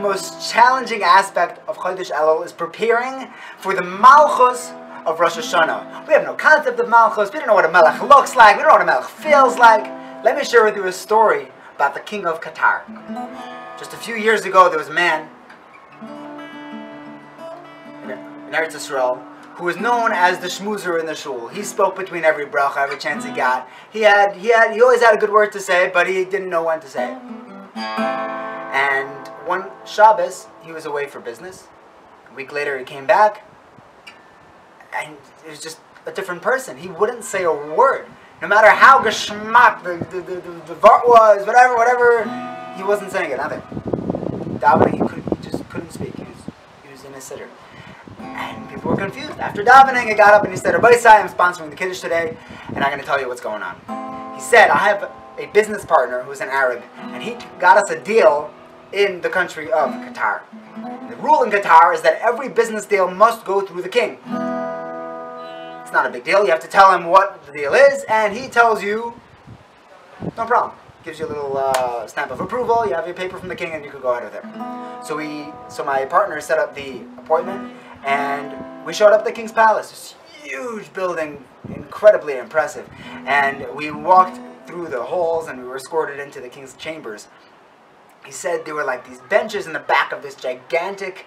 the most challenging aspect of Chodesh Elul is preparing for the Malchus of Rosh Hashanah. We have no concept of Malchus. We don't know what a Melech looks like. We don't know what a Melech feels like. Let me share with you a story about the king of Qatar. Just a few years ago, there was a man in Eretz Yisrael who was known as the schmoozer in the shul. He spoke between every bracha, every chance he got. He had, he had, he always had a good word to say, but he didn't know when to say it. Shabbos, he was away for business. A week later, he came back, and it was just a different person. He wouldn't say a word, no matter how geschmack the the the, the, the vart was, whatever, whatever. He wasn't saying it. Nothing. Davening, he could, he just couldn't speak. He was, he was in a siddur. And people were confused. After davening, he got up and he said, Rabbi I'm sponsoring the Kiddush today, and I'm going to tell you what's going on. He said, I have a business partner who's an Arab, and he got us a deal in the country of Qatar. The rule in Qatar is that every business deal must go through the king. It's not a big deal. You have to tell him what the deal is, and he tells you, no problem. Gives you a little uh, stamp of approval. You have your paper from the king, and you can go ahead with it. So we, so my partner set up the appointment, and we showed up at the king's palace. This huge building, incredibly impressive, and we walked through the halls, and we were escorted into the king's chambers. He said there were like these benches in the back of this gigantic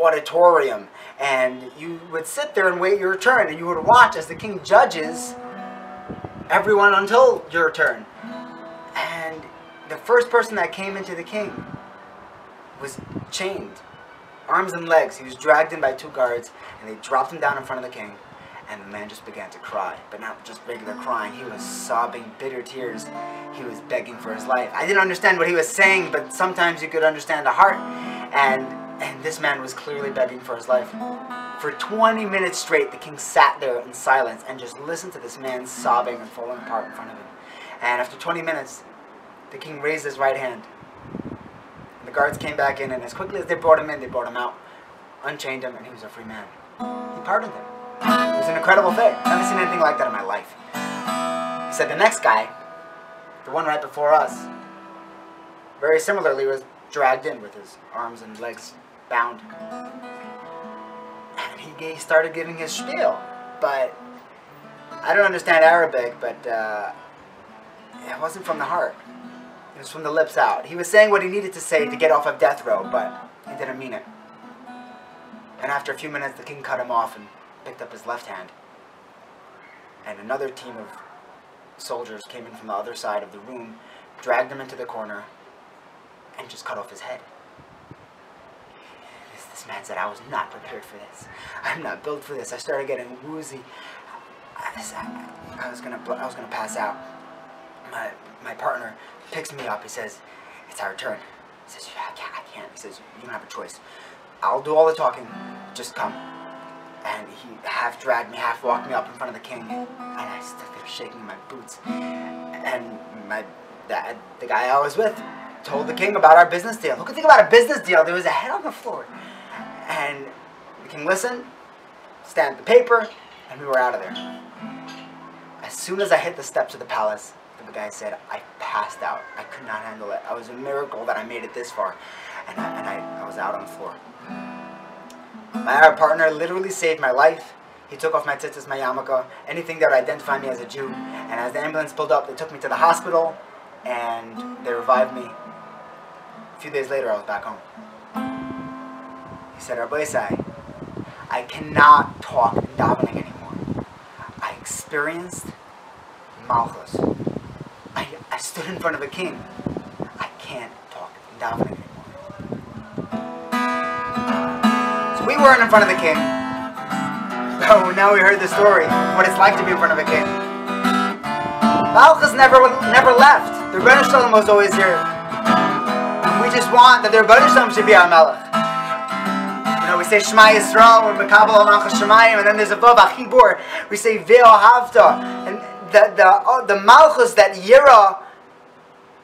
auditorium and you would sit there and wait your turn and you would watch as the king judges everyone until your turn. And the first person that came into the king was chained arms and legs. He was dragged in by two guards and they dropped him down in front of the king and the man just began to cry but not just regular crying he was sobbing bitter tears he was begging for his life i didn't understand what he was saying but sometimes you could understand the heart and and this man was clearly begging for his life. For 20 minutes straight, the king sat there in silence and just listened to this man sobbing and falling apart in front of him. And after 20 minutes, the king raised his right hand. And the guards came back in, and as quickly as they brought him in, they brought him out, unchained him, and he was a free man. He pardoned him. An incredible thing. Never seen anything like that in my life. He said the next guy, the one right before us, very similarly was dragged in with his arms and legs bound. And he started giving his spiel. But I don't understand Arabic, but uh, it wasn't from the heart. It was from the lips out. He was saying what he needed to say to get off of death row, but he didn't mean it. And after a few minutes, the king cut him off and picked up his left hand. And another team of soldiers came in from the other side of the room, dragged him into the corner, and just cut off his head. This, this man said, I was not prepared for this. I'm not built for this. I started getting woozy. I, I, I was gonna, I was gonna pass out. My, my partner picks me up. He says, it's our turn. He says, I can't, I can't. He says, you don't have a choice. I'll do all the talking. Just come. And he half dragged me, half walked me up in front of the king. And I stood there shaking my boots. And my, the, the guy I was with told the king about our business deal. Who could think about a business deal? There was a head on the floor. And the king listened, stamped the paper, and we were out of there. As soon as I hit the steps of the palace, the guy said, I passed out. I could not handle it. I was a miracle that I made it this far. And I, and I, I was out on the floor. My Arab partner literally saved my life. He took off my tzitzis, my yarmulke, anything that would identify me as a Jew. And as the ambulance pulled up, they took me to the hospital and they revived me. A few days later, I was back home. He said, Rabbi Isai, I cannot talk in davening anymore. I experienced malchus. I, I stood in front of a king. I can't talk in davening weren't in front of the king. Oh, now we heard the story, what it's like to be in front of a king. Malchus never, never left. The Ribbono Shel Olam was always here. We just want that the Ribbono Shel Olam should be our Melech. You know, we say Shema Yisrael, we're Mekabel Malchus Shamayim, and then there's a Vav HaChibur. We say V'ahavta. And the, the, oh, the Malchus, that Yira,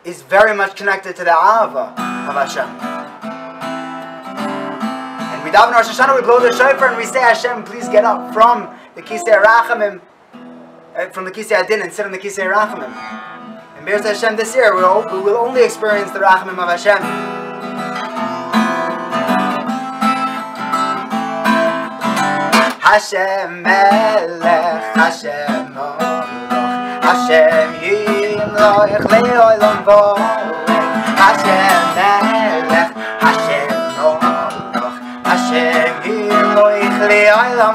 is very much connected to the Ava of Hashem daven Rosh Hashanah, we blow the shofar and we say, Hashem, please get up from the Kisei Rachamim, uh, from the Kisei HaDin and sit on the Kisei Rachamim. And Be'ez Hashem this year, we'll, we will only experience the Rachamim of Hashem. Hashem Melech, Hashem Melech, Hashem Yimloich Leolam.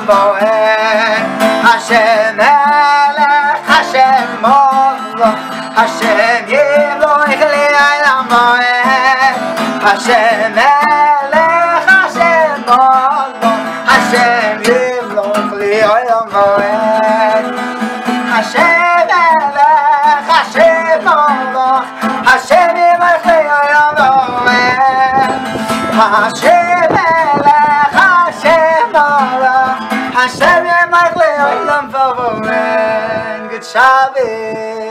boer Hashem elech, Hashem molo Hashem yevo ikhli aylam boer Hashem elech, Hashem molo Hashem yevo ikhli aylam boer Hashem elech, Hashem molo Hashem yevo ikhli aylam boer Hashem elech, Laila man. good Shabbat.